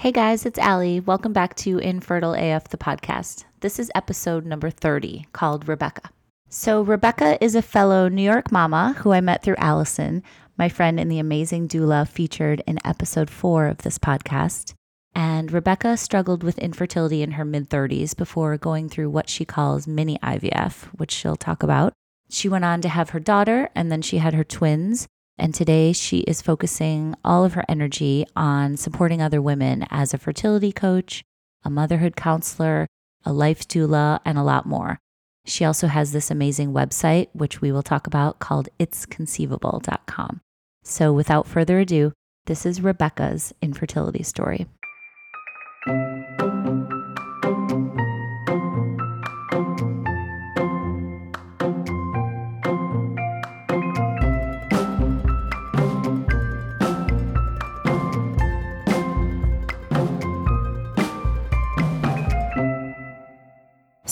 Hey guys, it's Allie. Welcome back to Infertile AF, the podcast. This is episode number 30 called Rebecca. So, Rebecca is a fellow New York mama who I met through Allison, my friend in the amazing doula featured in episode four of this podcast. And Rebecca struggled with infertility in her mid 30s before going through what she calls mini IVF, which she'll talk about. She went on to have her daughter, and then she had her twins. And today she is focusing all of her energy on supporting other women as a fertility coach, a motherhood counselor, a life doula, and a lot more. She also has this amazing website, which we will talk about, called itsconceivable.com. So without further ado, this is Rebecca's infertility story.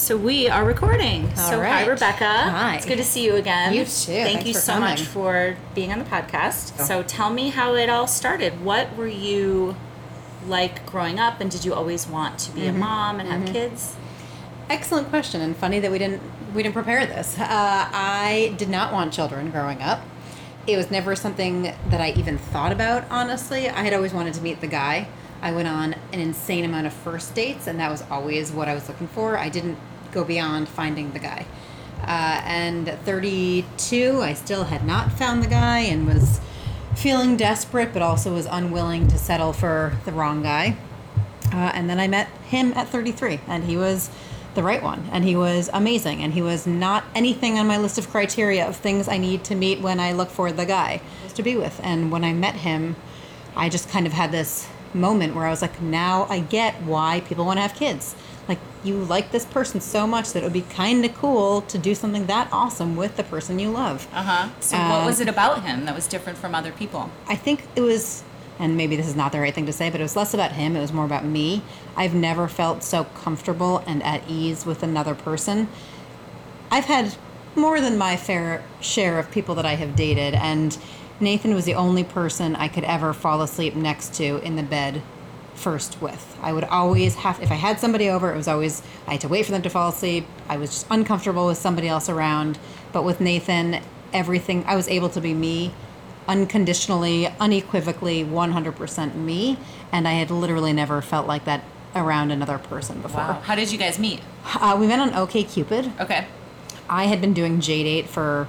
So we are recording. All so hi. Rebecca. Hi. It's good to see you again. You too. Thank Thanks you so much for being on the podcast. Oh. So tell me how it all started. What were you like growing up, and did you always want to be Mm-hmm. a mom and have kids? Excellent question, and funny that we didn't we didn't prepare this. Uh, I did not want children growing up. It was never something that I even thought about. Honestly, I had always wanted to meet the guy. I went on an insane amount of first dates, and that was always what I was looking for. I didn't go beyond finding the guy. Uh, and at 32, I still had not found the guy and was feeling desperate, but also was unwilling to settle for the wrong guy. Uh, and then I met him at 33, and he was the right one, and he was amazing, and he was not anything on my list of criteria of things I need to meet when I look for the guy to be with. And when I met him, I just kind of had this moment where I was like, now I get why people want to have kids. Like, you like this person so much that it would be kind of cool to do something that awesome with the person you love. Uh huh. So what was it about him that was different from other people? I think it was, and maybe this is not the right thing to say, but it was less about him. It was more about me. I've never felt so comfortable and at ease with another person. I've had more than my fair share of people that I have dated, and Nathan was the only person I could ever fall asleep next to in the bed first with. I would always have, if I had somebody over, it was always, I had to wait for them to fall asleep. I was just uncomfortable with somebody else around. But with Nathan, everything, I was able to be me unconditionally, unequivocally, 100% me. And I had literally never felt like that around another person before. Wow. How did you guys meet? Uh, we met on OkCupid. Okay. I had been doing JDate for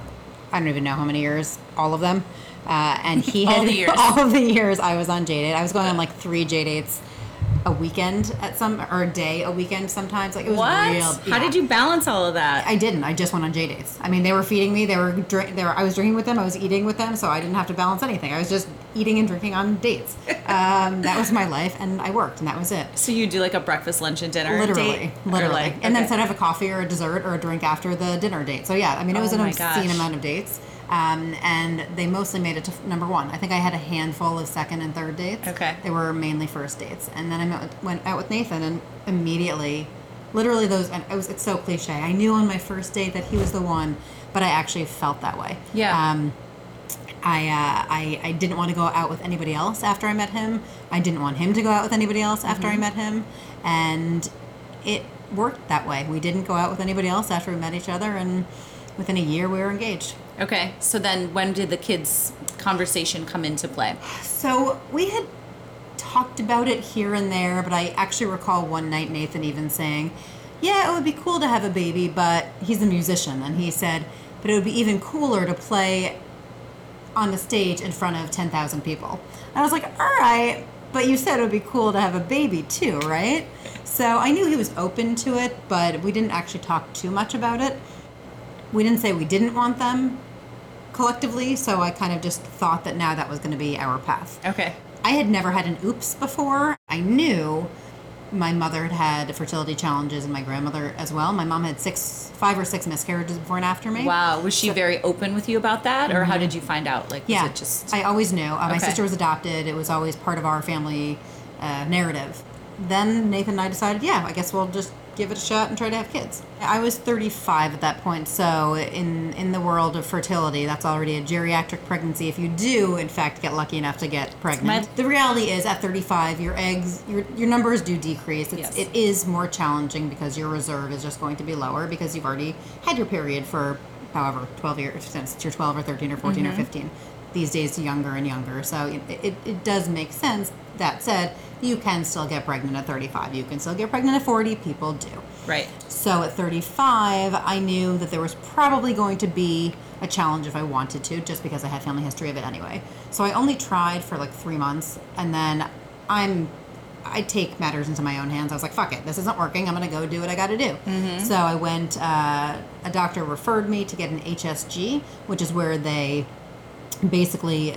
I don't even know how many years, all of them. Uh, and he All had the years. all of the years I was on JDate. I was going on like three J dates a weekend at some or a day a weekend sometimes. Like it was What? real. How did you balance all of that? I didn't. I just went on J dates. I mean, they were feeding me. They were drink. They were. I was drinking with them. I was eating with them. So I didn't have to balance anything. I was just eating and drinking on dates. Um, that was my life, and I worked, and that was it. so you do like a breakfast, lunch, and dinner Literally, date? Literally, like- and then okay. said have a coffee or a dessert or a drink after the dinner date. So yeah, I mean, it was Oh an obscene gosh. amount of dates, um, and they mostly made it to f- number one. I think I had a handful of second and third dates. Okay. they were mainly first dates, and then I met with, went out with Nathan, and immediately, literally those. And it was it's so cliche. I knew on my first date that he was the one, but I actually felt that way. Yeah. Um, I, uh, I I didn't want to go out with anybody else after I met him. I didn't want him to go out with anybody else after Mm-hmm. I met him, and it worked that way. We didn't go out with anybody else after we met each other, and within a year we were engaged. Okay. So then when did the kids' conversation come into play? So we had talked about it here and there, but I actually recall one night Nathan even saying, "Yeah, it would be cool to have a baby, but he's a musician," and he said, "But it would be even cooler to play on the stage in front of 10,000 people." And I was like, "All right, but you said it would be cool to have a baby too, right?" So I knew he was open to it, but we didn't actually talk too much about it. We didn't say we didn't want them collectively, so I kind of just thought that now that was going to be our path. Okay. I had never had an oops before. I knew my mother had had fertility challenges and my grandmother as well. My mom had six, five or six miscarriages before and after me. Wow. Was she very open with you about that, or how did you find out? Like, was Yeah, it just I always knew. Uh, my Okay. sister was adopted. It was always part of our family uh, narrative. Then Nathan and I decided, yeah, I guess we'll just give it a shot and try to have kids. I was 35 at that point, so in in the world of fertility, that's already a geriatric pregnancy. If you do, in fact, get lucky enough to get pregnant, My- the reality is at 35, your eggs, your your numbers do decrease. It's, Yes. It is more challenging because your reserve is just going to be lower because you've already had your period for however 12 years since you're 12 or 13 or 14 Mm-hmm. or 15. These days, younger and younger, so it, it, it does make sense. That said, you can still get pregnant at 35. You can still get pregnant at 40. People do. Right. So at 35, I knew that there was probably going to be a challenge if I wanted to, just because I had family history of it anyway. So I only tried for like three months, and then I'm I take matters into my own hands. I was like, "Fuck it, this isn't working. I'm gonna go do what I got to do." So I went. Uh, a doctor referred me to get an HSG, which is where they basically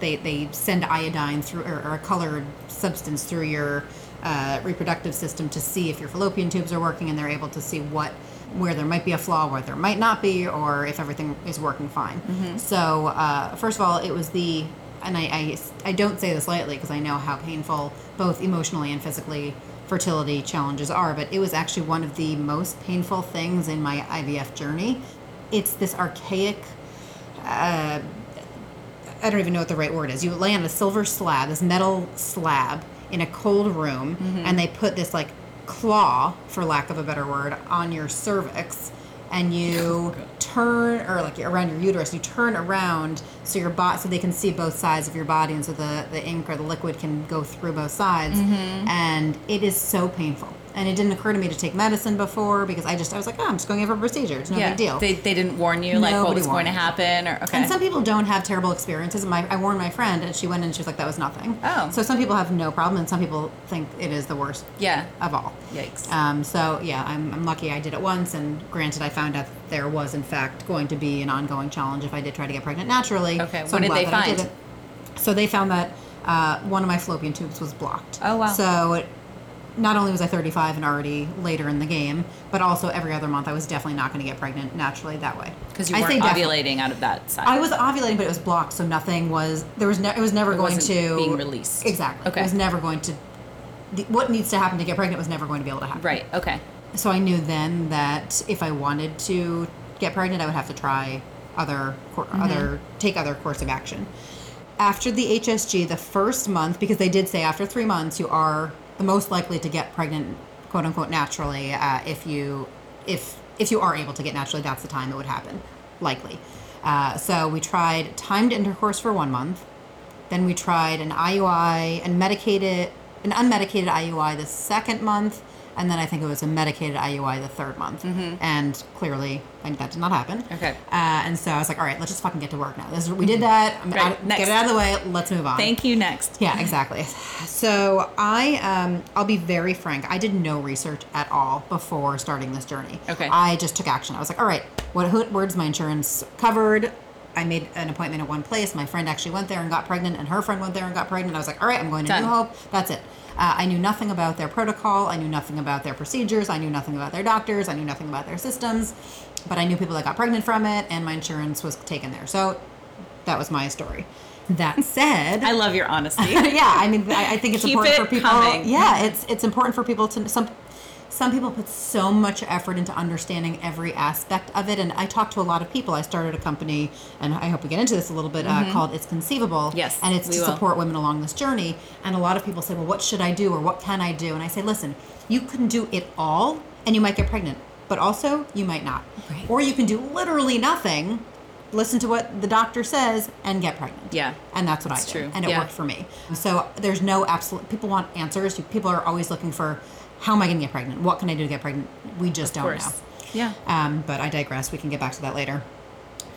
they, they send iodine through or, or a colored substance through your uh, reproductive system to see if your fallopian tubes are working and they're able to see what where there might be a flaw where there might not be or if everything is working fine so uh, first of all it was the and I, I, I don't say this lightly because I know how painful both emotionally and physically fertility challenges are, but it was actually one of the most painful things in my IVF journey. It's this archaic uh, I don't even know what the right word is. You lay on a silver slab, this metal slab, in a cold room, mm-hmm. and they put this like claw, for lack of a better word, on your cervix, and you oh, turn or like around your uterus. You turn around so your body, so they can see both sides of your body, and so the the ink or the liquid can go through both sides, mm-hmm. and it is so painful. And it didn't occur to me to take medicine before because I just I was like, oh, I'm just going in for a procedure. It's no yeah. big deal. They, they didn't warn you like what was going to happen or okay. And some people don't have terrible experiences. My, I warned my friend, and she went in and she was like, "That was nothing." Oh. So some people have no problem, and some people think it is the worst yeah. of all. Yikes. Um, so yeah, I'm, I'm lucky I did it once, and granted, I found out there was in fact going to be an ongoing challenge if I did try to get pregnant naturally. Okay, So what did they I did find? So they found that uh, one of my fallopian tubes was blocked. Oh, wow. So it, not only was I 35 and already later in the game, but also every other month I was definitely not going to get pregnant naturally that way. Because you I weren't ovulating out of that side. I was ovulating, but it was blocked, so nothing was. There was. Ne- it was never It going to being released. Exactly. Okay. It was never going to. The, what needs to happen to get pregnant was never going to be able to happen. right. Okay. So I knew then that if I wanted to get pregnant, I would have to try other cour Mm-hmm. other take other course of action. After the HSG, the first month, because they did say after three months you are the most likely to get pregnant, quote unquote, naturally. Uh, if you if if you are able to get naturally, that's the time it would happen, likely. Uh, so we tried timed intercourse for one month. Then we tried an IUI and medicated, an unmedicated IUI the second month, and then I think it was a medicated IUI the third month. And clearly, like, that did not happen. Mm-hmm. Okay. Uh, and so I was like, all right, let's just fucking get to work now. This is, we did that. I'm Right, out, next. get it out of the way. Let's move on. Thank you. Next. Yeah, exactly. So I, um, I'll be very frank. I did no research at all before starting this journey. Okay. I just took action. I was like, all right, what, who, where's my insurance covered? I made an appointment at one place. My friend actually went there and got pregnant, and her friend went there and got pregnant. I was like, all right, I'm going to Done. New Hope. That's it. Uh, I knew nothing about their protocol. I knew nothing about their procedures. I knew nothing about their doctors. I knew nothing about their systems. But I knew people that got pregnant from it, and my insurance was taken there. So that was my story. That said, I love your honesty. yeah, I mean, I, I think it's Keep important it for people. coming. Yeah, it's it's important for people to some. Some people put so much effort into understanding every aspect of it, and I talk to a lot of people. I started a company, and I hope we get into this a little bit, uh, called It's Conceivable. Mm-hmm. Yes, and it's to will. support women along this journey. And a lot of people say, "Well, what should I do, or what can I do?" And I say, "Listen, you can do it all, and you might get pregnant, but also you might not, Right. or you can do literally nothing." Listen to what the doctor says and get pregnant. Yeah. And that's what That's I did. true. And it Yeah. worked for me. So there's no absolute, people want answers. People are always looking for, how am I going to get pregnant? What can I do to get pregnant? We just of don't know. Yeah. Um, but I digress. We can get back to that later.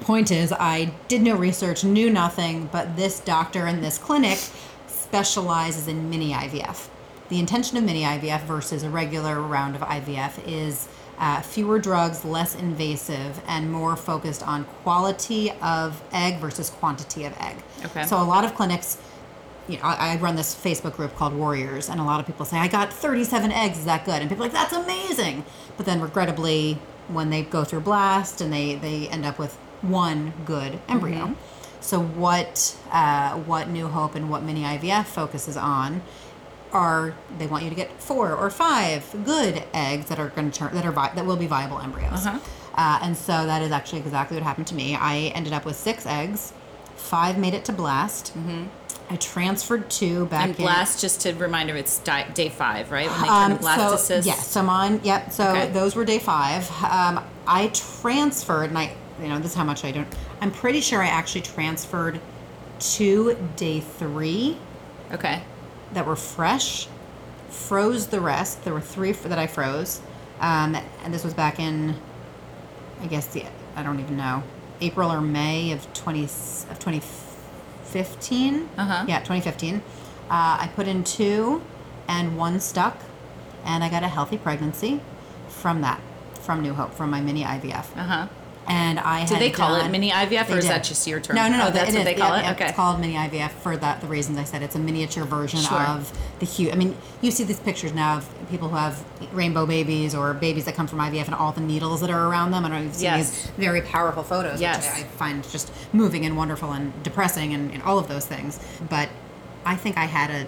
Point is, I did no research, knew nothing, but this doctor in this clinic specializes in mini IVF. The intention of mini IVF versus a regular round of IVF is uh, fewer drugs, less invasive, and more focused on quality of egg versus quantity of egg. Okay. So a lot of clinics you know, I, I run this Facebook group called Warriors, and a lot of people say, I got 37 eggs, is that good? And people are like, that's amazing. But then, regrettably, when they go through blast and they, they end up with one good embryo. So, what, uh, what New Hope and what Mini IVF focuses on are they want you to get four or five good eggs that are going to turn that are vi- that will be viable embryos. Uh-huh. Uh, and so that is actually exactly what happened to me. I ended up with six eggs. Five made it to blast. Mm-hmm. I transferred two back And in. just to remind her, it's di- day five, right? When they Um, so yes, so I'm on. Yep. So Okay. those were day five. Um, I transferred, and I, you know, this is how much I don't. I'm pretty sure I actually transferred to day three Okay. that were fresh, froze the rest. There were three that I froze, um, and this was back in, I guess the I don't even know, April or May of twenty of twenty fifteen. Uh-huh. Yeah, twenty fifteen. Uh, I put in two, and one stuck, and I got a healthy pregnancy from that, from New Hope, from my mini IVF. Uh huh. And I Do had they call it mini IVF, or is that just your term? No, no, no. Oh, that's what is. they call Yeah, it. yeah, Okay. It's called mini IVF for that the reasons I said it's a miniature version Sure. of the huge. I mean, you see these pictures now of people who have rainbow babies or babies that come from IVF and all the needles that are around them. I don't know if you've seen Yes. these very powerful photos, Yes. which I find just moving and wonderful and depressing and, and all of those things. But I think I had a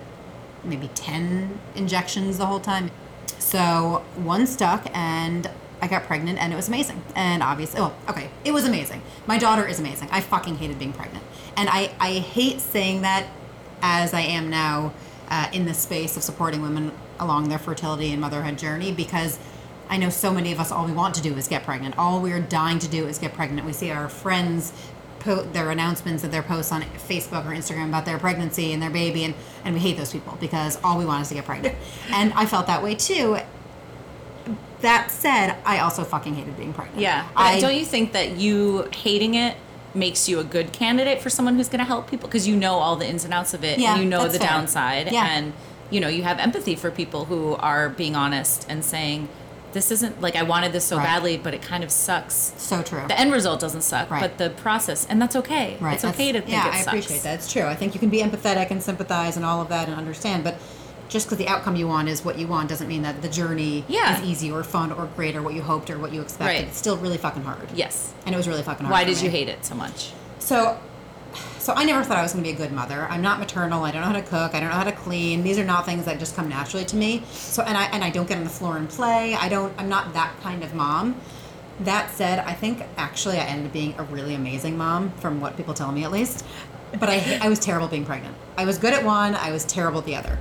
maybe 10 injections the whole time. So one stuck and I got pregnant and it was amazing. And obviously, oh, okay, it was amazing. My daughter is amazing. I fucking hated being pregnant. And I, I hate saying that as I am now uh, in the space of supporting women along their fertility and motherhood journey because I know so many of us, all we want to do is get pregnant. All we're dying to do is get pregnant. We see our friends po- their announcements of their posts on Facebook or Instagram about their pregnancy and their baby, and, and we hate those people because all we want is to get pregnant. and I felt that way too. That said, I also fucking hated being pregnant. Yeah. I don't you think that you hating it makes you a good candidate for someone who's going to help people because you know all the ins and outs of it Yeah, and you know the fair. downside Yeah. and you know you have empathy for people who are being honest and saying this isn't like I wanted this so Right. badly but it kind of sucks. so true. The end result doesn't suck, Right. but the process and that's okay. Right. It's okay to think yeah, it I sucks. appreciate that. It's true. I think you can be empathetic and sympathize and all of that and understand, but just because the outcome you want is what you want doesn't mean that the journey Yeah. is easy or fun or great or what you hoped or what you expected. Right. It's still really fucking hard. Yes. And it was really fucking hard. Why did you hate it so much? So, so I never thought I was going to be a good mother. I'm not maternal. I don't know how to cook. I don't know how to clean. These are not things that just come naturally to me. So, and I and I don't get on the floor and play. I don't. I'm not that kind of mom. That said, I think actually I ended up being a really amazing mom, from what people tell me at least. But I I was terrible being pregnant. I was good at one. I was terrible at the other.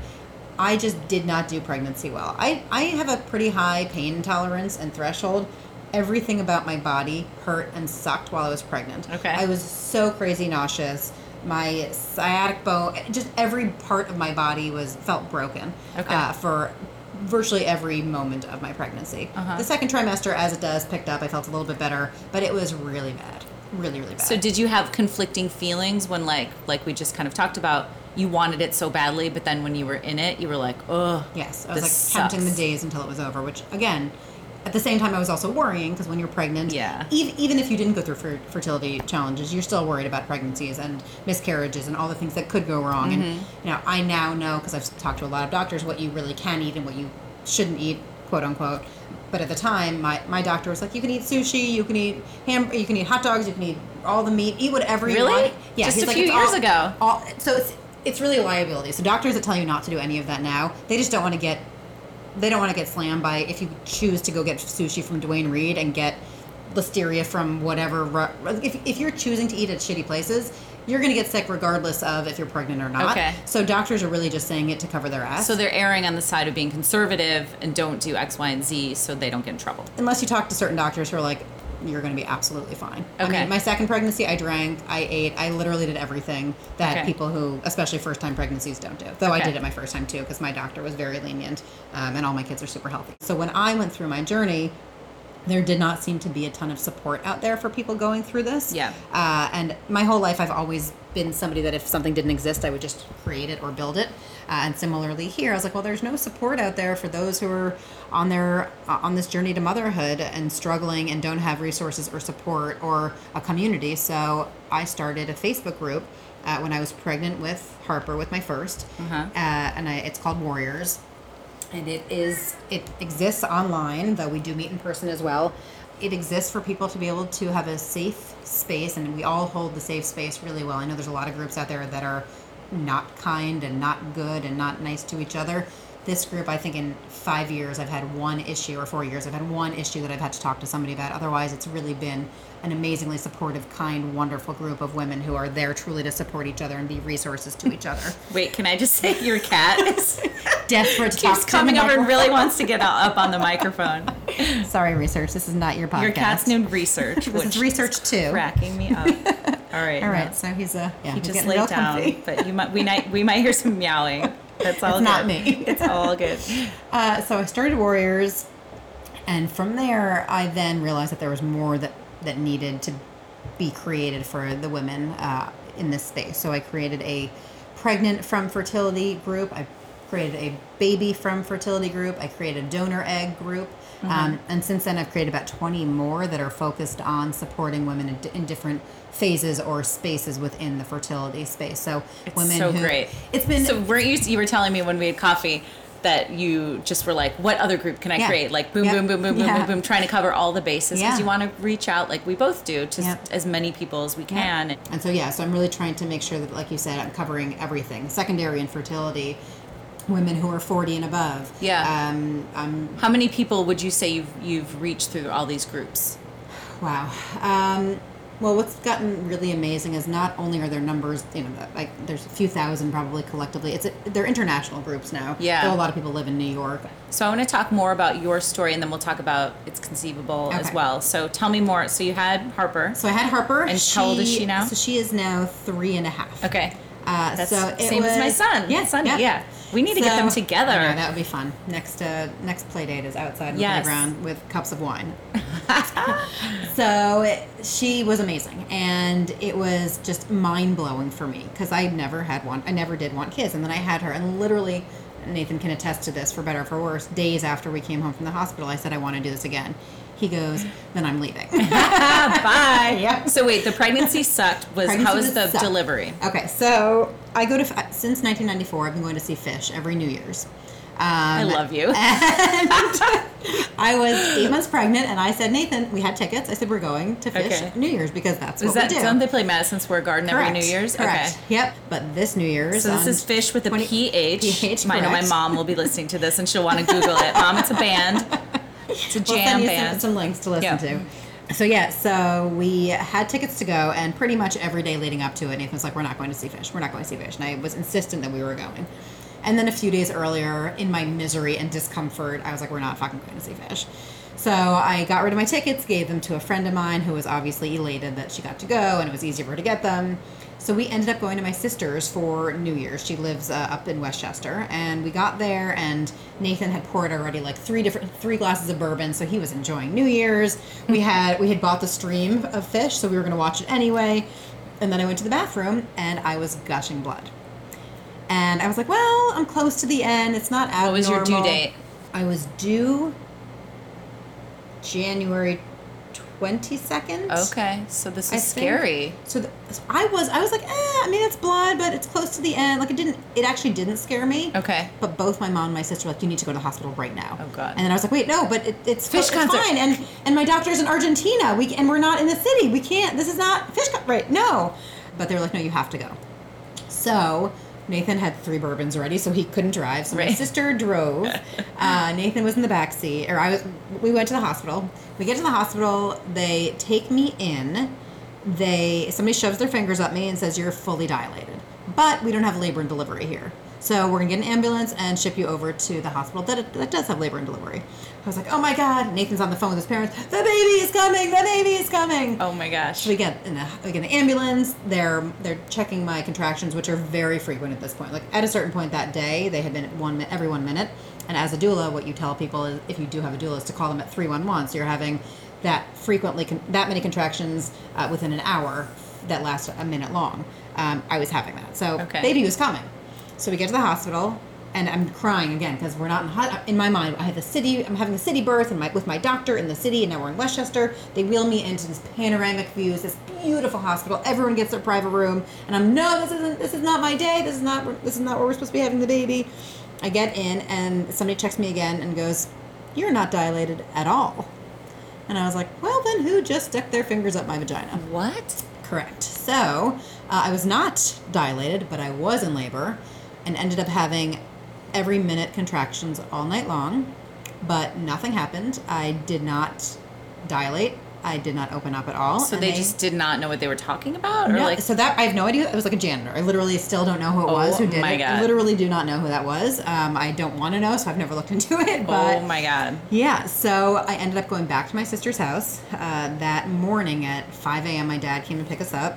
I just did not do pregnancy well. I, I have a pretty high pain tolerance and threshold. Everything about my body hurt and sucked while I was pregnant. Okay. I was so crazy nauseous. My sciatic bone, just every part of my body was felt broken Okay. uh, for virtually every moment of my pregnancy. Uh-huh. The second trimester, as it does, picked up. I felt a little bit better, but it was really bad, really really bad. So did you have conflicting feelings when like like we just kind of talked about you wanted it so badly but then when you were in it you were like, "Oh, Yes, I was like counting the days until it was over. Which again, at the same time, I was also worrying because when you're pregnant, Yeah. even, even if you didn't go through fer- fertility challenges, you're still worried about pregnancies and miscarriages and all the things that could go wrong. And Mm-hmm. you know, I now know because I've talked to a lot of doctors what you really can eat and what you shouldn't eat, quote unquote. But at the time, my, my doctor was like, you can eat sushi, you can eat ham, you can eat hot dogs, you can eat all the meat, eat whatever you Really? want. Yeah, Just a like, few years all- ago." all so it's it's really a liability. So doctors that tell you not to do any of that now, they just don't want to get they don't want to get slammed by if you choose to go get sushi from Duane Reade and get listeria from whatever if, if you're choosing to eat at shitty places you're going to get sick regardless of if you're pregnant or not Okay. so doctors are really just saying it to cover their ass So they're erring on the side of being conservative and don't do X, Y, and Z so they don't get in trouble. unless you talk to certain doctors who are like you're going to be absolutely fine I Okay. mean, my second pregnancy i drank i ate i literally did everything that Okay. people who especially first time pregnancies don't do though i did it my first time too because my doctor was very lenient um, and all my kids are super healthy so when i went through my journey there did not seem to be a ton of support out there for people going through this. Yeah. Uh, and my whole life, I've always been somebody that if something didn't exist, I would just create it or build it. Uh, and similarly here, I was like, well, there's no support out there for those who are on their uh, on this journey to motherhood and struggling and don't have resources or support or a community. So I started a Facebook group uh, when I was pregnant with Harper, with my 1st Uh-huh. uh, and I, it's called Warriors and it is it exists online though we do meet in person as well it exists for people to be able to have a safe space and we all hold the safe space really well i know there's a lot of groups out there that are not kind and not good and not nice to each other. This group, I think, in five years, I've had one issue, or four years, I've had one issue that I've had to talk to somebody about. Otherwise, it's really been an amazingly supportive, kind, wonderful group of women who are there truly to support each other and be resources to each other. Wait, can I just say your cat is Desperate to keeps talk coming over and really wants to get up on the microphone. Sorry, research. This is not your podcast. Your cat's named Research, This which is research too. cracking me up. All right. All right, so he's a yeah. He he's just laid down, comfy. but you might we might we might hear some meowing. That's all It's not me. It's all good. Uh, so I started Warriors, and from there, I then realized that there was more that that needed to be created for the women uh, in this space. So I created a pregnant from fertility group. I created a baby from fertility group. I created a donor egg group. Um, and since then, I've created about 20 more that are focused on supporting women in, in different phases or spaces within the fertility space. So It's women so who great. It's been So weren't you you were telling me when we had coffee that you just were like, what other group can I Yeah. create? Like boom, Yep. boom, boom, boom, boom, Yeah. boom, boom, trying to cover all the bases because Yeah. you want to reach out like we both do to Yep. as many people as we can. And so, yeah, so I'm really trying to make sure that, like you said, I'm covering everything secondary infertility, women who are 40 and above. Yeah. Um, I'm, How many people would you say you've you've reached through all these groups? wow. Um, well, what's gotten really amazing is not only are there numbers, you know, like there's a few thousand probably collectively. It's a, they're international groups now. Yeah. A lot of people live in New York. So I want to talk more about your story, and then we'll talk about it's conceivable as well. So tell me more. So you had Harper. So I had Harper. And how old is she now? So she is now three and a half. Okay. Uh, That's so it same as my son. Yeah, Sonny, yeah. yeah. We need to get them together. Know, that would be fun. Next, uh, next play date is outside in the Yes. playground with cups of wine. so it, she was amazing, and it was just mind blowing for me because I never had one. I never did want kids, and then I had her, and literally, Nathan can attest to this for better or for worse. Days after we came home from the hospital, I said I want to do this again. He goes, then I'm leaving. Bye. Yep. So wait, the pregnancy sucked. Was Pregnancy how was the suck. delivery? Okay, so I go to since 1994. I've been going to see Phish every New Year's. Um, I love you. I was eight months pregnant, and I said, Nathan, we had tickets. I said we're going to Phish Okay. New Year's because that's Is what that we do. don't they play Madison Square Garden every New Year's? Correct. Okay. Yep. But this New Year's. So this is Phish with a 20 PH. PH, I know my mom will be listening to this and she'll want to Google it. Mom, it's a band. It's a We'll send you band. some, some links to listen to. So yeah, so we had tickets to go, and pretty much every day leading up to it, Nathan was like, "We're not going to see Phish. We're not going to see Phish," and I was insistent that we were going. And then a few days earlier, in my misery and discomfort, I was like, "We're not fucking going to see Phish." So I got rid of my tickets, gave them to a friend of mine who was obviously elated that she got to go, and it was easier for her to get them. So we ended up going to my sister's for New Year's. She lives uh, up in Westchester, and we got there, and Nathan had poured already like three different three glasses of bourbon, so he was enjoying New Year's. We had we had bought the stream of Phish, so we were going to watch it anyway. And then I went to the bathroom, and I was gushing blood. And I was like, "Well, I'm close to the end. It's not abnormal." What was your due date? I was due January twenty second. Okay, so this is think- scary. So, the, so I was, I was like, eh, I mean, it's blood, but it's close to the end. Like it didn't, it actually didn't scare me. Okay. But both my mom and my sister were like, you need to go to the hospital right now. Oh, God. And then I was like, wait, no, but it, it's Phish it's concert. fine. And and my doctor's in Argentina. We and we're not in the city. We can't. This is not Phish. Con- right? No. But they were like, no, you have to go. So Nathan had three bourbons already, so he couldn't drive. So my sister drove. Uh, Nathan was in the back seat, or I was. We went to the hospital. We get to the hospital. They take me in. They somebody shoves their fingers at me and says you're fully dilated, but we don't have labor and delivery here. So we're gonna get an ambulance and ship you over to the hospital that, that does have labor and delivery. I was like, oh my god! Nathan's on the phone with his parents. The baby is coming. The baby is coming. Oh my gosh. So we get in the we get the ambulance. They're they're checking my contractions, which are very frequent at this point. Like at a certain point that day, they had been at one every one minute. And as a doula, what you tell people is, if you do have a doula, is to call them at three one one. So you're having that frequently con- that many contractions uh, within an hour that last a minute long. Um, I was having that, so Okay. baby was coming. So we get to the hospital, and I'm crying again because we're not in hot. In my mind, I have the city. I'm having a city birth, and my with my doctor in the city, and now we're in Westchester. They wheel me into this panoramic views, this beautiful hospital. Everyone gets their private room, and I'm no, this isn't. This is not my day. This is not. This is not where we're supposed to be having the baby. I get in, and somebody checks me again and goes, "You're not dilated at all." And I was like, "Well, then who just stuck their fingers up my vagina?" what? Correct. So, Uh, I was not dilated, but I was in labor and ended up having every minute contractions all night long, but nothing happened. I did not dilate. I did not open up at all. So and they, just did not know what they were talking about, or no, like so that I have no idea. It was like a janitor. I literally still don't know who it Oh was who did my it. God. Literally do not know who that was. Um, I don't want to know, so I've never looked into it. But oh my god. yeah, so I ended up going back to my sister's house uh, that morning at 5 a.m. My dad came to pick us up.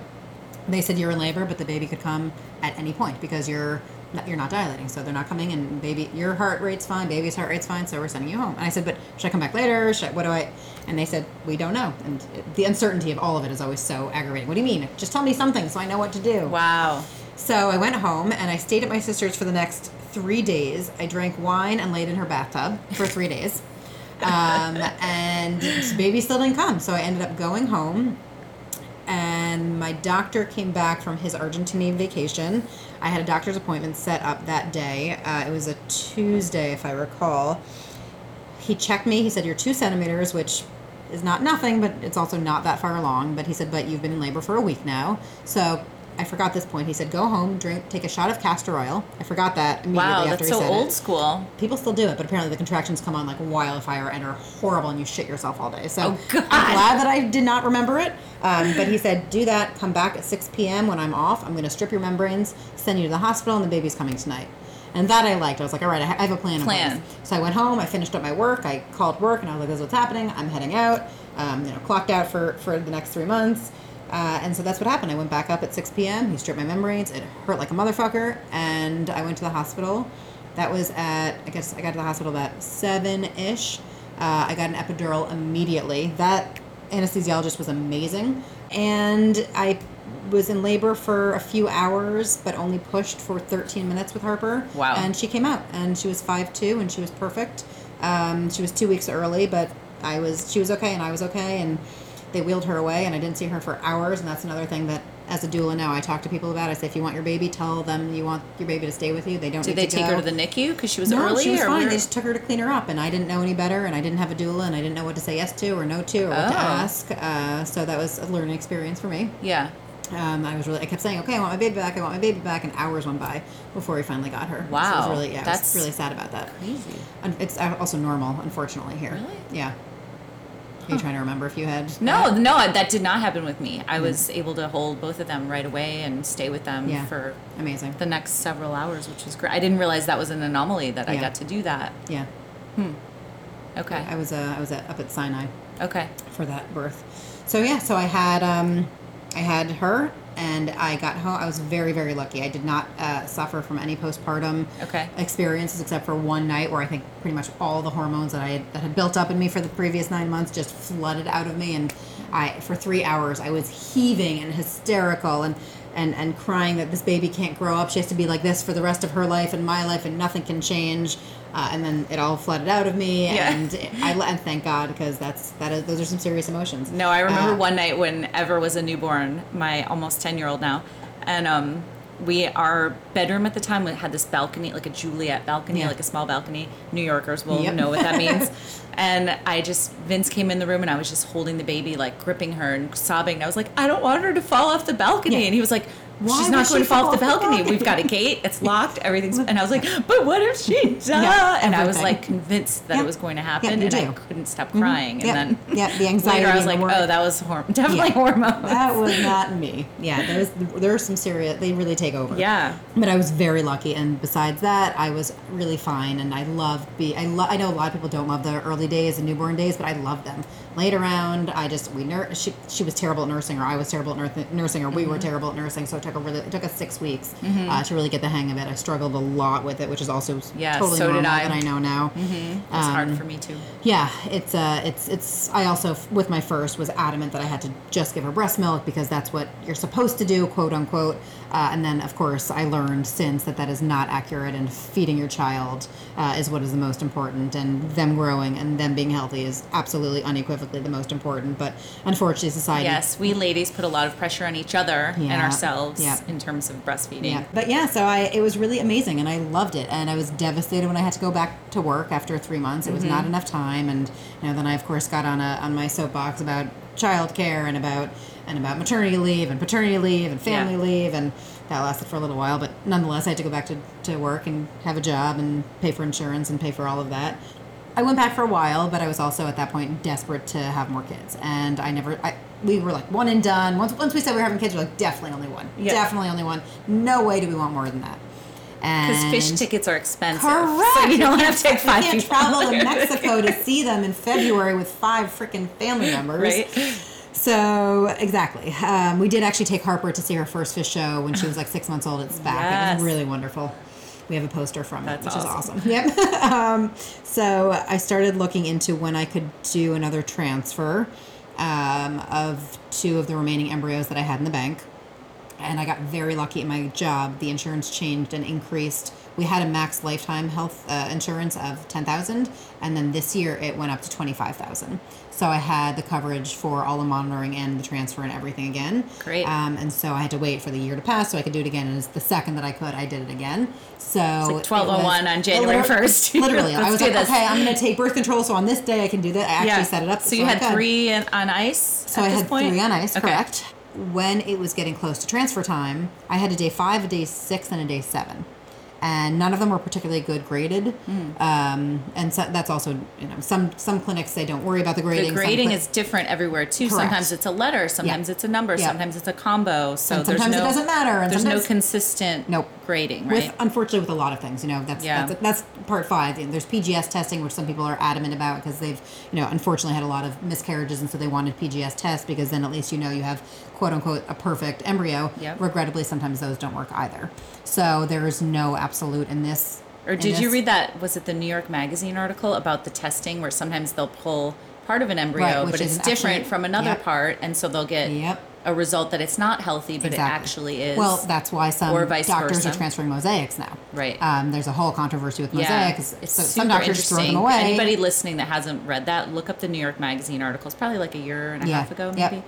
They said you're in labor, but the baby could come at any point because you're you're not dilating, so they're not coming. And baby, your heart rate's fine, baby's heart rate's fine, so we're sending you home. And I said, but should I come back later? Should I, what do I? And they said we don't know. And it, the uncertainty of all of it is always so aggravating. What do you mean? Just tell me something so I know what to do. Wow. So I went home and I stayed at my sister's for the next three days. I drank wine and laid in her bathtub for three days. Um, and baby still didn't come. So I ended up going home. And my doctor came back from his Argentinian vacation. I had a doctor's appointment set up that day. Uh, it was a Tuesday, if I recall. He checked me. He said, You're two centimeters, which is not nothing, but it's also not that far along. But he said, But you've been in labor for a week now. So I forgot this point. He said, Go home, drink, take a shot of castor oil. I forgot that immediately Wow, after that's he so said old school. People still do it, but apparently the contractions come on like wildfire and are horrible, and you shit yourself all day. So Oh, God. I'm glad that I did not remember it. Um, but he said, do that. Come back at 6 p.m. when I'm off. I'm going to strip your membranes, send you to the hospital, and the baby's coming tonight. And that I liked. I was like, all right, I have a plan. Plan. So I went home. I finished up my work. I called work, and I was like, this is what's happening. I'm heading out. Um, you know, clocked out for for the next three months. Uh, and so that's what happened. I went back up at 6 p.m. He stripped my membranes. It hurt like a motherfucker, and I went to the hospital. That was at I guess I got to the hospital about seven ish. Uh, I got an epidural immediately. That anesthesiologist was amazing, and I was in labor for a few hours, but only pushed for 13 minutes with Harper. Wow. And she came out, and she was five two, and she was perfect. Um, she was two weeks early, but I was she was okay, and I was okay, and they wheeled her away, and I didn't see her for hours, and that's another thing that. As a doula now, I talk to people about. I say, if you want your baby, tell them you want your baby to stay with you. They don't. Did they to take go. her to the NICU because she was No, early? she was or fine. They just took her to clean her up, and I didn't know any better, and I didn't have a doula, and I didn't know what to say yes to or no to or what to Oh. ask. Uh, so that was a learning experience for me. yeah. Um, I was really, I kept saying, okay, I want my baby back, I want my baby back, and hours went by before we finally got her. So it Wow, was really, yeah, I that's- really sad about that. Crazy. And it's uh, also normal, unfortunately, here. Really? Yeah. Are you trying to remember if you had? No, no, that did not happen with me. I was able to hold both of them right away and stay with them Yeah. for Amazing. the next several hours, which was great. I didn't realize that was an anomaly that I got to do that. Yeah. Hmm. Okay. I was, uh, I was at, up at Sinai. Okay. for that birth. So yeah, so I had um, I had her, and I got home. I was very very lucky. I did not uh, suffer from any postpartum Okay. experiences except for one night where I think pretty much all the hormones that I had, that had built up in me for the previous nine months just flooded out of me, and I for three hours I was heaving and hysterical and. And, and crying that this baby can't grow up. She has to be like this for the rest of her life and my life, and nothing can change. Uh, and then it all flooded out of me, Yeah. and I and thank God because that's that is those are some serious emotions. No, I remember Uh, one night when Ever was a newborn, my almost 10 year old now. And um, we, our bedroom at the time we had this balcony, like a Juliet balcony, Yeah. like a small balcony. New Yorkers will Yep. know what that means. and I just, Vince came in the room and I was just holding the baby, like gripping her and sobbing. And I was like, I don't want her to fall off the balcony. Yeah. And he was like, Why She's not going to fall off the fall off the balcony. balcony?" We've got a gate. It's locked. Everything's. And I was like, but what if she does? Yeah, and I was like convinced that Yeah. it was going to happen, you and I couldn't stop mm-hmm. crying. Yeah. And then Yeah, the anxiety Later, I was like, oh, that was horm- definitely Yeah. hormones. That was not me. Yeah, there was there are some serious. They really take over. yeah. But I was very lucky, and besides that, I was really fine, and I loved be. I lo- I know a lot of people don't love the early days and newborn days, but I love them. Late around, I just we nur- she she was terrible at nursing, or I was terrible at nur- nursing, or we were terrible at nursing. So it took a really it took us six weeks uh, to really get the hang of it. I struggled a lot with it, which is also Yeah, totally so did normal I. that I know now. It's Um, hard for me too. Yeah, it's uh, it's it's. I also with my first was adamant that I had to just give her breast milk because that's what you're supposed to do, quote unquote. Uh, and then, of course, I learned since that that is not accurate, and feeding your child uh, is what is the most important, and them growing and them being healthy is absolutely unequivocally the most important. But unfortunately, society. Yes, we ladies put a lot of pressure on each other and ourselves Yeah. in terms of breastfeeding. Yeah, but yeah, so I it was really amazing, and I loved it, and I was devastated when I had to go back to work after three months. It was not enough time, and you know, then I of course got on a on my soapbox about childcare and about and about maternity leave and paternity leave and family Yeah. leave and that lasted for a little while but nonetheless i had to go back to, to work and have a job and pay for insurance and pay for all of that i went back for a while but i was also at that point desperate to have more kids and i never I, we were like one and done once, once we said we were having kids we we're like definitely only one Yeah. definitely only one no way do we want more than that Because Phish tickets are expensive. Correct. So you don't have to take five You can't people. travel to Mexico to see them in February with five freaking family members. Right. So exactly, um, we did actually take Harper to see her first Phish show when she was like six months old at SPAC. It was really wonderful. We have a poster from it, That's which is awesome. awesome. Yep. um, so I started looking into when I could do another transfer um, of two of the remaining embryos that I had in the bank and I got very lucky at my job. The insurance changed and increased. We had a max lifetime health uh, insurance of ten thousand, and then this year it went up to twenty five thousand. So I had the coverage for all the monitoring and the transfer and everything again. Great. Um, and so I had to wait for the year to pass so I could do it again. And it's the second that I could, I did it again. So like 12:01 on January 1st. Literally, I was like, this. okay, I'm going to take birth control. So on this day I can do that. I actually set it up. So you I had could. three in, on ice. So I had point? three on ice, Okay. correct. When it was getting close to transfer time, I had a day five, a day six, and a day seven. And none of them were particularly good graded. Hmm. Um, and so that's also, you know, some some clinics they don't worry about the grading. The grading cli- is different everywhere too. Correct. Sometimes it's a letter, sometimes it's a number, Yeah. sometimes it's a combo. So And there's sometimes it no doesn't matter, and there's no consistent Nope. grading, right? With unfortunately with a lot of things, you know, that's Yeah. that's, that's part five. There's PGS testing, which some people are adamant about because they've, you know, unfortunately had a lot of miscarriages, and so they wanted PGS test because then at least you know you have quote unquote a perfect embryo. Yep. Regrettably, sometimes those don't work either. So there is no absolute in this. Or did you read that? Was it the New York Magazine article about the testing where sometimes they'll pull part of an embryo, Right, but it's different actually- from another yep. part, and so they'll get Yep. a result that it's not healthy, but Exactly. it actually is. Well, that's why some doctors versa. are transferring mosaics now. Right. Um, there's a whole controversy with yeah, mosaics. it's so some doctors just throw them away. Anybody listening that hasn't read that, look up the New York Magazine article. It's probably like a year and a yeah. half ago, Yep. maybe.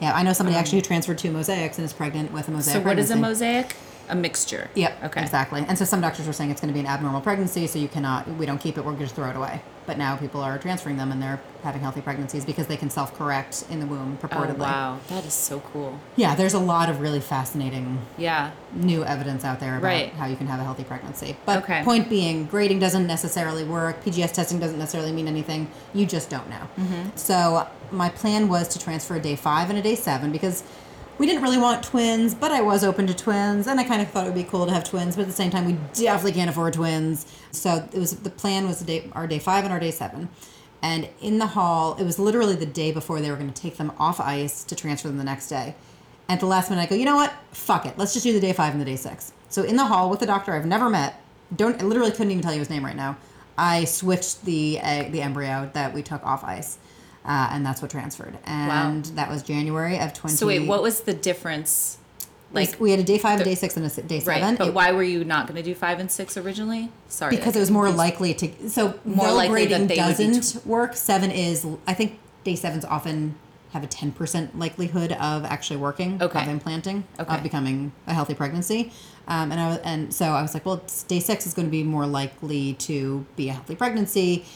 Yeah, I know somebody actually who transferred two mosaics and is pregnant with a mosaic. So what is a mosaic? A mixture. Yep. Okay. Exactly. And so some doctors were saying it's going to be an abnormal pregnancy, so you cannot, we don't keep it, we're going to just throw it away. But now people are transferring them and they're having healthy pregnancies because they can self correct in the womb Oh purportedly. wow, that is so cool. Yeah, there's a lot of really fascinating Yeah. new evidence out there about Right. how you can have a healthy pregnancy. But Okay. point being, grading doesn't necessarily work. PGS testing doesn't necessarily mean anything. You just don't know. Mm-hmm. So my plan was to transfer a day five and a day seven because we didn't really want twins, but I was open to twins, and I kind of thought it would be cool to have twins. But at the same time, we definitely can't afford twins. So it was the plan was day, our day five and our day seven. And in the hall, it was literally the day before they were going to take them off ice to transfer them the next day. At the last minute, I go, you know what? Fuck it. Let's just do the day five and the day six. So in the hall with the doctor I've never met, don't I literally couldn't even tell you his name right now. I switched the uh, the embryo that we took off ice, uh, and that's what transferred. And that was January of twenty. So wait, what was the difference? Like we had a day five, a day six, and a day right, seven. but It- why were you not going to do five and six originally? Sorry, because it was more likely to. So More likely that grading they would be doesn't work. Seven is. I think day sevens often have a ten percent likelihood of actually working. Okay. Of implanting. Okay. Of becoming a healthy pregnancy. Um, and I was, and so I was like, well, day six is going to be more likely to be a healthy pregnancy.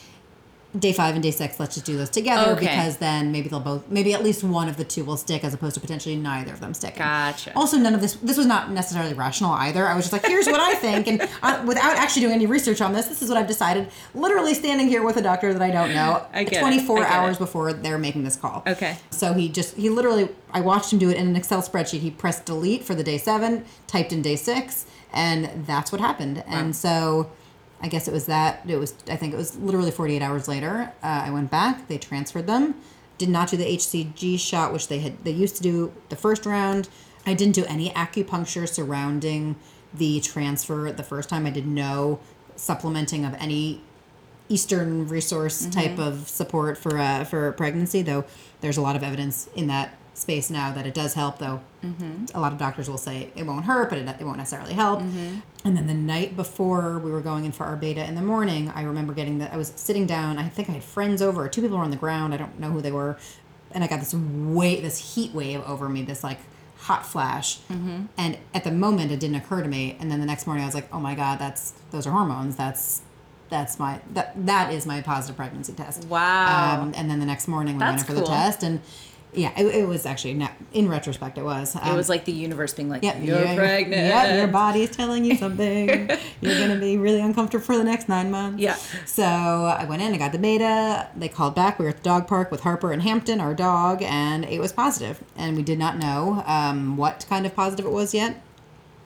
Day five and day six, let's just do those together Okay. because then maybe they'll both, maybe at least one of the two will stick as opposed to potentially neither of them sticking. Gotcha. Also, none of this this was not necessarily rational either. I was just like, here's what I think, and uh, without actually doing any research on this, this is what I've decided. Literally standing here with a doctor that I don't know, I get 24 I get hours it. before they're making this call. Okay. So he just he literally I watched him do it in an Excel spreadsheet. He pressed delete for the day seven, typed in day six, and that's what happened. And so. I guess it was that. It was. I think it was literally 48 hours later. Uh, I went back. They transferred them. Did not do the HCG shot, which they had. They used to do the first round. I didn't do any acupuncture surrounding the transfer the first time. I did no supplementing of any Eastern resource type of support for uh, for pregnancy. Though there's a lot of evidence in that space now that it does help. Though a lot of doctors will say it won't hurt, but it, it won't necessarily help. And then the night before we were going in for our beta in the morning, I remember getting that I was sitting down. I think I had friends over. Two people were on the ground. I don't know who they were, and I got this wave, this heat wave over me. This like hot flash, and at the moment it didn't occur to me. And then the next morning I was like, oh my god, that's those are hormones. That's that's my that that is my positive pregnancy test. Wow. Um, and then the next morning we went in for the test, and Yeah, it, it was actually not, in retrospect it was. It Um, was like the universe being like, yeah, "You're yeah, pregnant." Yeah, your body's telling you something. You're gonna be really uncomfortable for the next nine months. Yeah. So I went in, I got the beta. They called back. We were at the dog park with Harper and Hampton, our dog, and it was positive. And we did not know um, what kind of positive it was yet.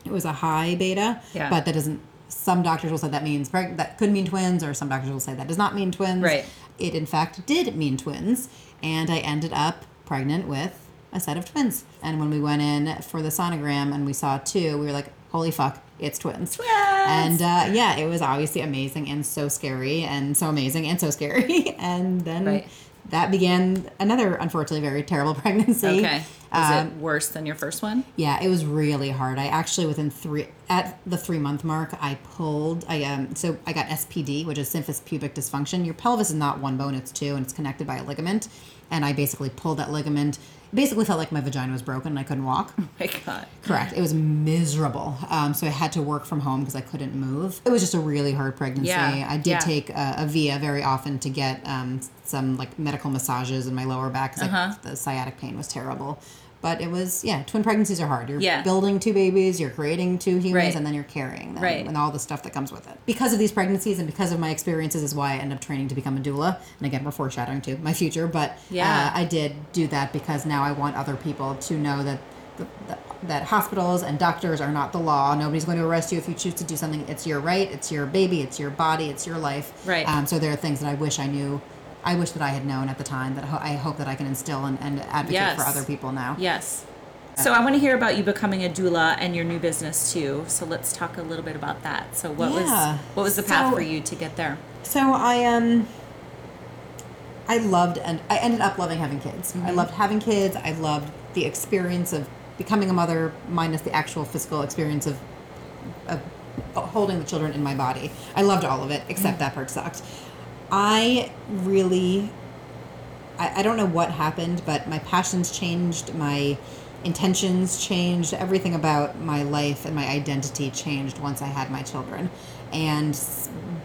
It was a high beta, Yeah. but that doesn't. Some doctors will say that means preg- that could mean twins, or some doctors will say that does not mean twins. Right. It in fact did mean twins, and I ended up pregnant with a set of twins. And when we went in for the sonogram and we saw two, we were like, "Holy fuck, it's twins!" Twins! And uh, yeah, it was obviously amazing and so scary, and so amazing and so scary. and then Right. That began another, unfortunately, very terrible pregnancy. Okay. Was Um, it worse than your first one? yeah, it was really hard. I actually within three at the three month mark, I pulled. I um so I got SPD, which is symphysis pubic dysfunction. Your pelvis is not one bone; it's two, and it's connected by a ligament. And I basically pulled that ligament. It basically felt like my vagina was broken and I couldn't walk. Oh my God. Correct. It was miserable. Um, so I had to work from home because I couldn't move. It was just a really hard pregnancy. Yeah, I did yeah. take a, a VIA very often to get um, some like medical massages in my lower back because Uh-huh. the sciatic pain was terrible. But it was yeah. Twin pregnancies are hard. You're Yeah. building two babies. You're creating two humans, Right. and then you're carrying them, Right. and all the stuff that comes with it. Because of these pregnancies and because of my experiences, is why I end up training to become a doula. And again, we're foreshadowing to my future. But Yeah. uh, I did do that because now I want other people to know that the, the, that hospitals and doctors are not the law. Nobody's going to arrest you if you choose to do something. It's your right. It's your baby. It's your body. It's your life. Right. Um, so there are things that I wish I knew. I wish that I had known at the time that ho- I hope that I can instill and, and advocate for other people now. Yes. So I want to hear about you becoming a doula and your new business too. So let's talk a little bit about that. So what Yeah. was what was the path So- for you to get there? So I um I loved and I ended up loving having kids. I loved having kids. I loved the experience of becoming a mother minus the actual physical experience of of holding the children in my body. I loved all of it except that part sucked. I really I, I don't know what happened, but my passions changed, my intentions changed, everything about my life and my identity changed once I had my children. And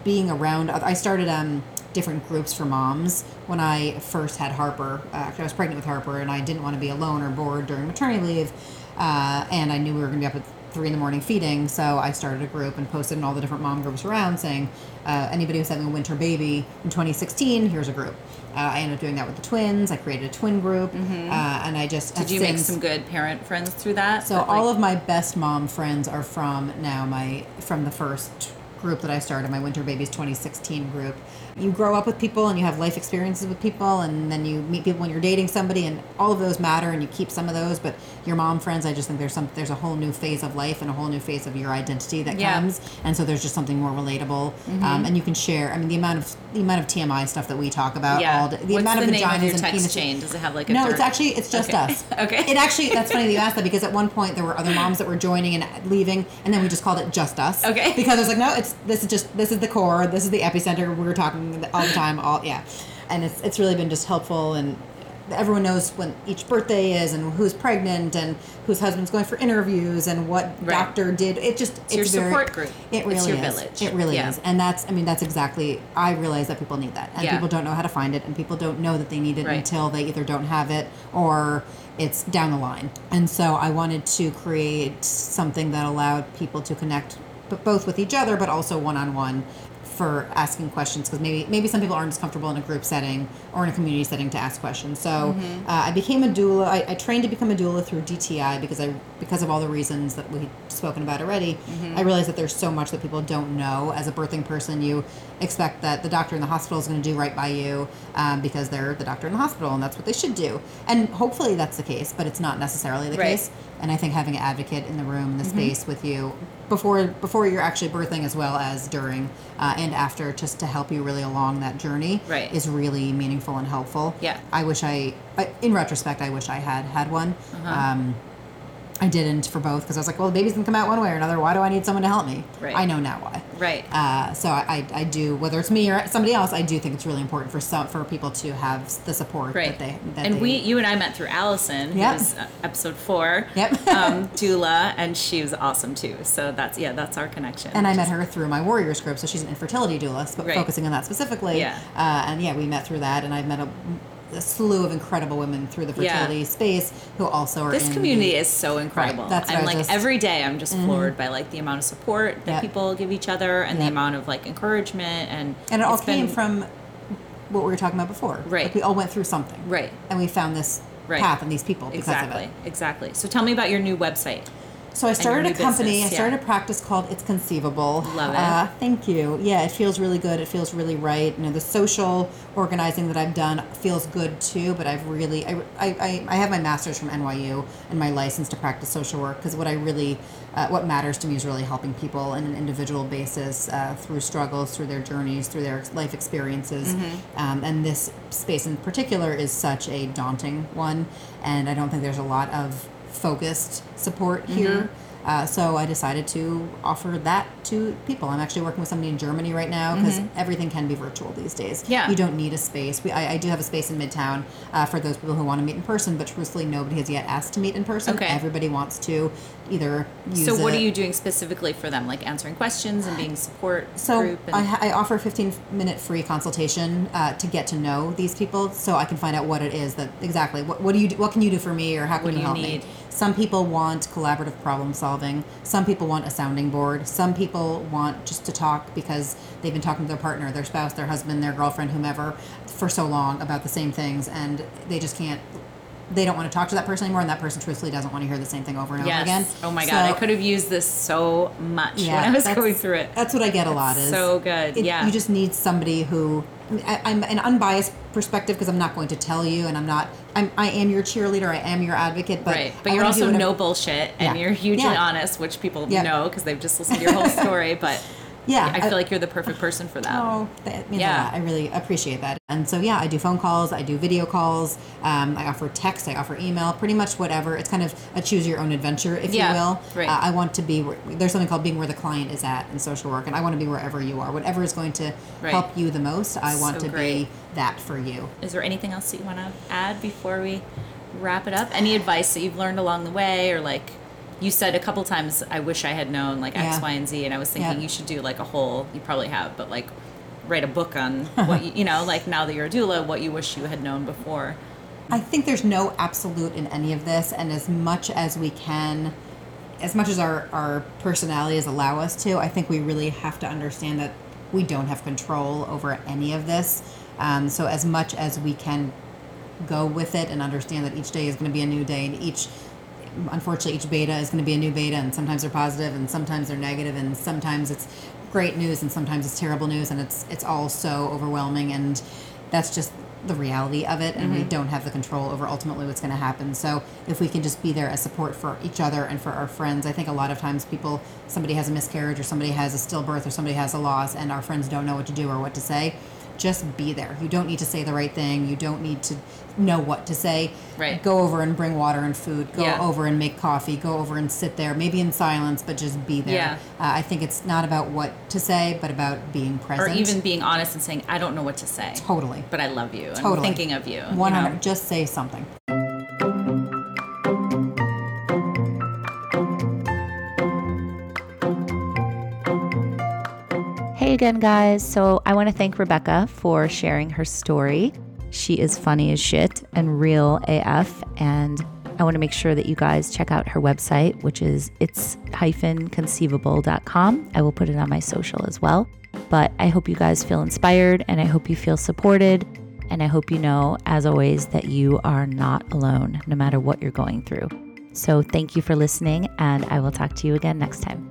being around, I started um, different groups for moms when I first had Harper. Uh, I was pregnant with Harper, and I didn't want to be alone or bored during maternity leave. Uh, and I knew we were going to be up at three in the morning feeding, so I started a group and posted in all the different mom groups around saying, uh, anybody who's having a winter baby in 2016, here's a group. Uh, I ended up doing that with the twins. I created a twin group, uh, and I just Mm-hmm. Did you make some good parent friends through that? so That, all like- of my best mom friends are from now my from the first group that I started, my Winter Babies 2016 group. You grow up with people and you have life experiences with people, and then you meet people when you're dating somebody, and all of those matter, and you keep some of those. But your mom friends, I just think there's some there's a whole new phase of life and a whole new phase of your identity that Yeah. comes, and so there's just something more relatable, um, and you can share. I mean, the amount of the amount of TMI stuff that we talk about yeah. all day, the What's amount the of vaginas of your and text penises. chain? Does it have like a No, dirt- it's actually it's just Okay. us. Okay. It actually that's funny that you asked that because at one point there were other moms that were joining and leaving, and then we just called it just us. Okay. Because I was like, no, it's this is just this is the core, this is the epicenter. We were talking all the time, all yeah, and it's it's really been just helpful and. Everyone knows when each birthday is and who's pregnant and whose husband's going for interviews and what Right. doctor did. It just it's, your very, support group. It It's really your is. village. It really Yeah. is, and that's I mean that's exactly. I realize that people need that, and Yeah. people don't know how to find it, and people don't know that they need it Right. until they either don't have it or it's down the line. And so I wanted to create something that allowed people to connect, but both with each other, but also one on one for asking questions because maybe maybe some people aren't as comfortable in a group setting or in a community setting to ask questions. So Mm-hmm. uh, I became a doula. I, I trained to become a doula through DTI because I because of all the reasons that we've spoken about already. Mm-hmm. I realized that there's so much that people don't know. As a birthing person, you expect that the doctor in the hospital is going to do right by you um, because they're the doctor in the hospital and that's what they should do. And hopefully that's the case, but it's not necessarily the Right. case. And I think having an advocate in the room, in the Mm-hmm. space with you before before you're actually birthing, as well as during uh, and after, just to help you really along that journey, Right. is really meaningful and helpful. Yeah. I wish I, in retrospect, I wish I had had one. Uh-huh. Um, I didn't for both because I was like, well, the baby's gonna come out one way or another. Why do I need someone to help me? Right. I know now why. Right. Uh, so I, I, do whether it's me or somebody else, I do think it's really important for some for people to have the support Right. that they that and they, we, you and I met through Allison, Yep. who was uh, episode four, Yep. um, doula, and she was awesome too. So that's yeah, that's our connection. and I met her through my Warriors group, so she's an infertility doula, but Right. focusing on that specifically. Yeah. Uh, and yeah, we met through that, and I've met a, a slew of incredible women through the Yeah. fertility space who also are This community the- is so incredible. That's what I I'm like just- Mm-hmm. every day I'm just floored by like the amount of support that Yep. people give each other and the amount of like encouragement and and it all came been- from what we were talking about before. Right. Like we all went through something. Right. And we found this Right. path and these people because exactly of it. exactly. So tell me about your new website. So I started a company. business, I started a practice called It's Conceivable. Love it. Uh, thank you. Yeah, it feels really good. It feels really right. You know, the social organizing that I've done feels good too. But I've really, I, I, I- I have my master's from NYU and my license to practice social work because what I really, uh, what matters to me is really helping people on an individual basis uh, through struggles, through their journeys, through their life experiences. Mm-hmm. Um, and this space in particular is such a daunting one, and I don't think there's a lot of focused support Mm-hmm. here. Uh, so I decided to offer that to people. I'm actually working with somebody in Germany right now because everything can be virtual these days. Mm-hmm. Yeah. you don't need a space. We, I, I do have a space in Midtown uh, for those people who want to meet in person, but truthfully, nobody has yet asked to meet in person. Okay. Everybody wants to either use. So what a- are you doing specifically for them? Like answering questions and being support so group and I, I offer a 15 minute free consultation uh, to get to know these people, so I can find out what it is that exactly what, what do you do, what can you do for me or how can What you you help need? me. Some people want collaborative problem solving. Some people want a sounding board. Some people want just to talk because they've been talking to their partner, their spouse, their husband, their girlfriend, whomever, for so long about the same things, and they just can't. They don't want to talk to that person anymore, and that person truthfully doesn't want to hear the same thing over and yes. over again. Oh my god, I could have used this so much when I was going through it. That's what I get a lot. Is so good, it- yeah. you just need somebody who. I mean, I, I'm an unbiased perspective because I'm not going to tell you, and I'm not. I'm. I am your cheerleader. I am your advocate. But right, but I you're also no bullshit and Yeah. you're huge and honest, which people Yeah. know because they've just listened to your whole story. But Yeah, I I- feel like you're the perfect person for that. Oh, that means Yeah. I really appreciate that. And so, yeah, I do phone calls, I do video calls, um, I offer text, I offer email, pretty much whatever. It's kind of a choose your own adventure, if Yeah, you will. right. Uh, I want to be, where, there's something called being where the client is at in social work, and I want to be wherever you are. Whatever is going to Right. help you the most, I want So to great. be that for you. Is there anything else that you want to add before we wrap it up? Any advice that you've learned along the way, or like you said a couple times, I wish I had known like X, Yeah. Y, and Z, and I was thinking Yeah. you should do like a whole. You probably have, but like write a book on what you, you know, like now that you're a doula, what you wish you had known before. I think there's no absolute in any of this, and as much as we can, as much as our, our personalities allow us to, I think we really have to understand that we don't have control over any of this. Um, so, as much as we can go with it and understand that each day is going to be a new day, and each, unfortunately, each beta is going to be a new beta, and sometimes they're positive, and sometimes they're negative, and sometimes it's great news, and sometimes it's terrible news, and it's it's all so overwhelming, and that's just the reality of it, and we mm-hmm. don't have the control over ultimately what's going to happen. So if we can just be there as support for each other and for our friends, I think a lot of times people, somebody has a miscarriage or somebody has a stillbirth or somebody has a loss, and our friends don't know what to do or what to say. Just be there. You don't need to say the right thing. You don't need to know what to say. Right. Go over and bring water and food. Go Yeah. over and make coffee. Go over and sit there, maybe in silence, but just be there. Yeah. Uh, I think it's not about what to say, but about being present. Or even being honest and saying, I don't know what to say, totally. but I love you. and I'm Totally. thinking of you. you know? Just say something. Again, guys. So I want to thank Rebecca for sharing her story. She is funny as shit and real AF. And I want to make sure that you guys check out her website, which is it's conceivable.com. I will put it on my social as well. But I hope you guys feel inspired and I hope you feel supported. And I hope you know, as always, that you are not alone, no matter what you're going through. So thank you for listening, and I will talk to you again next time.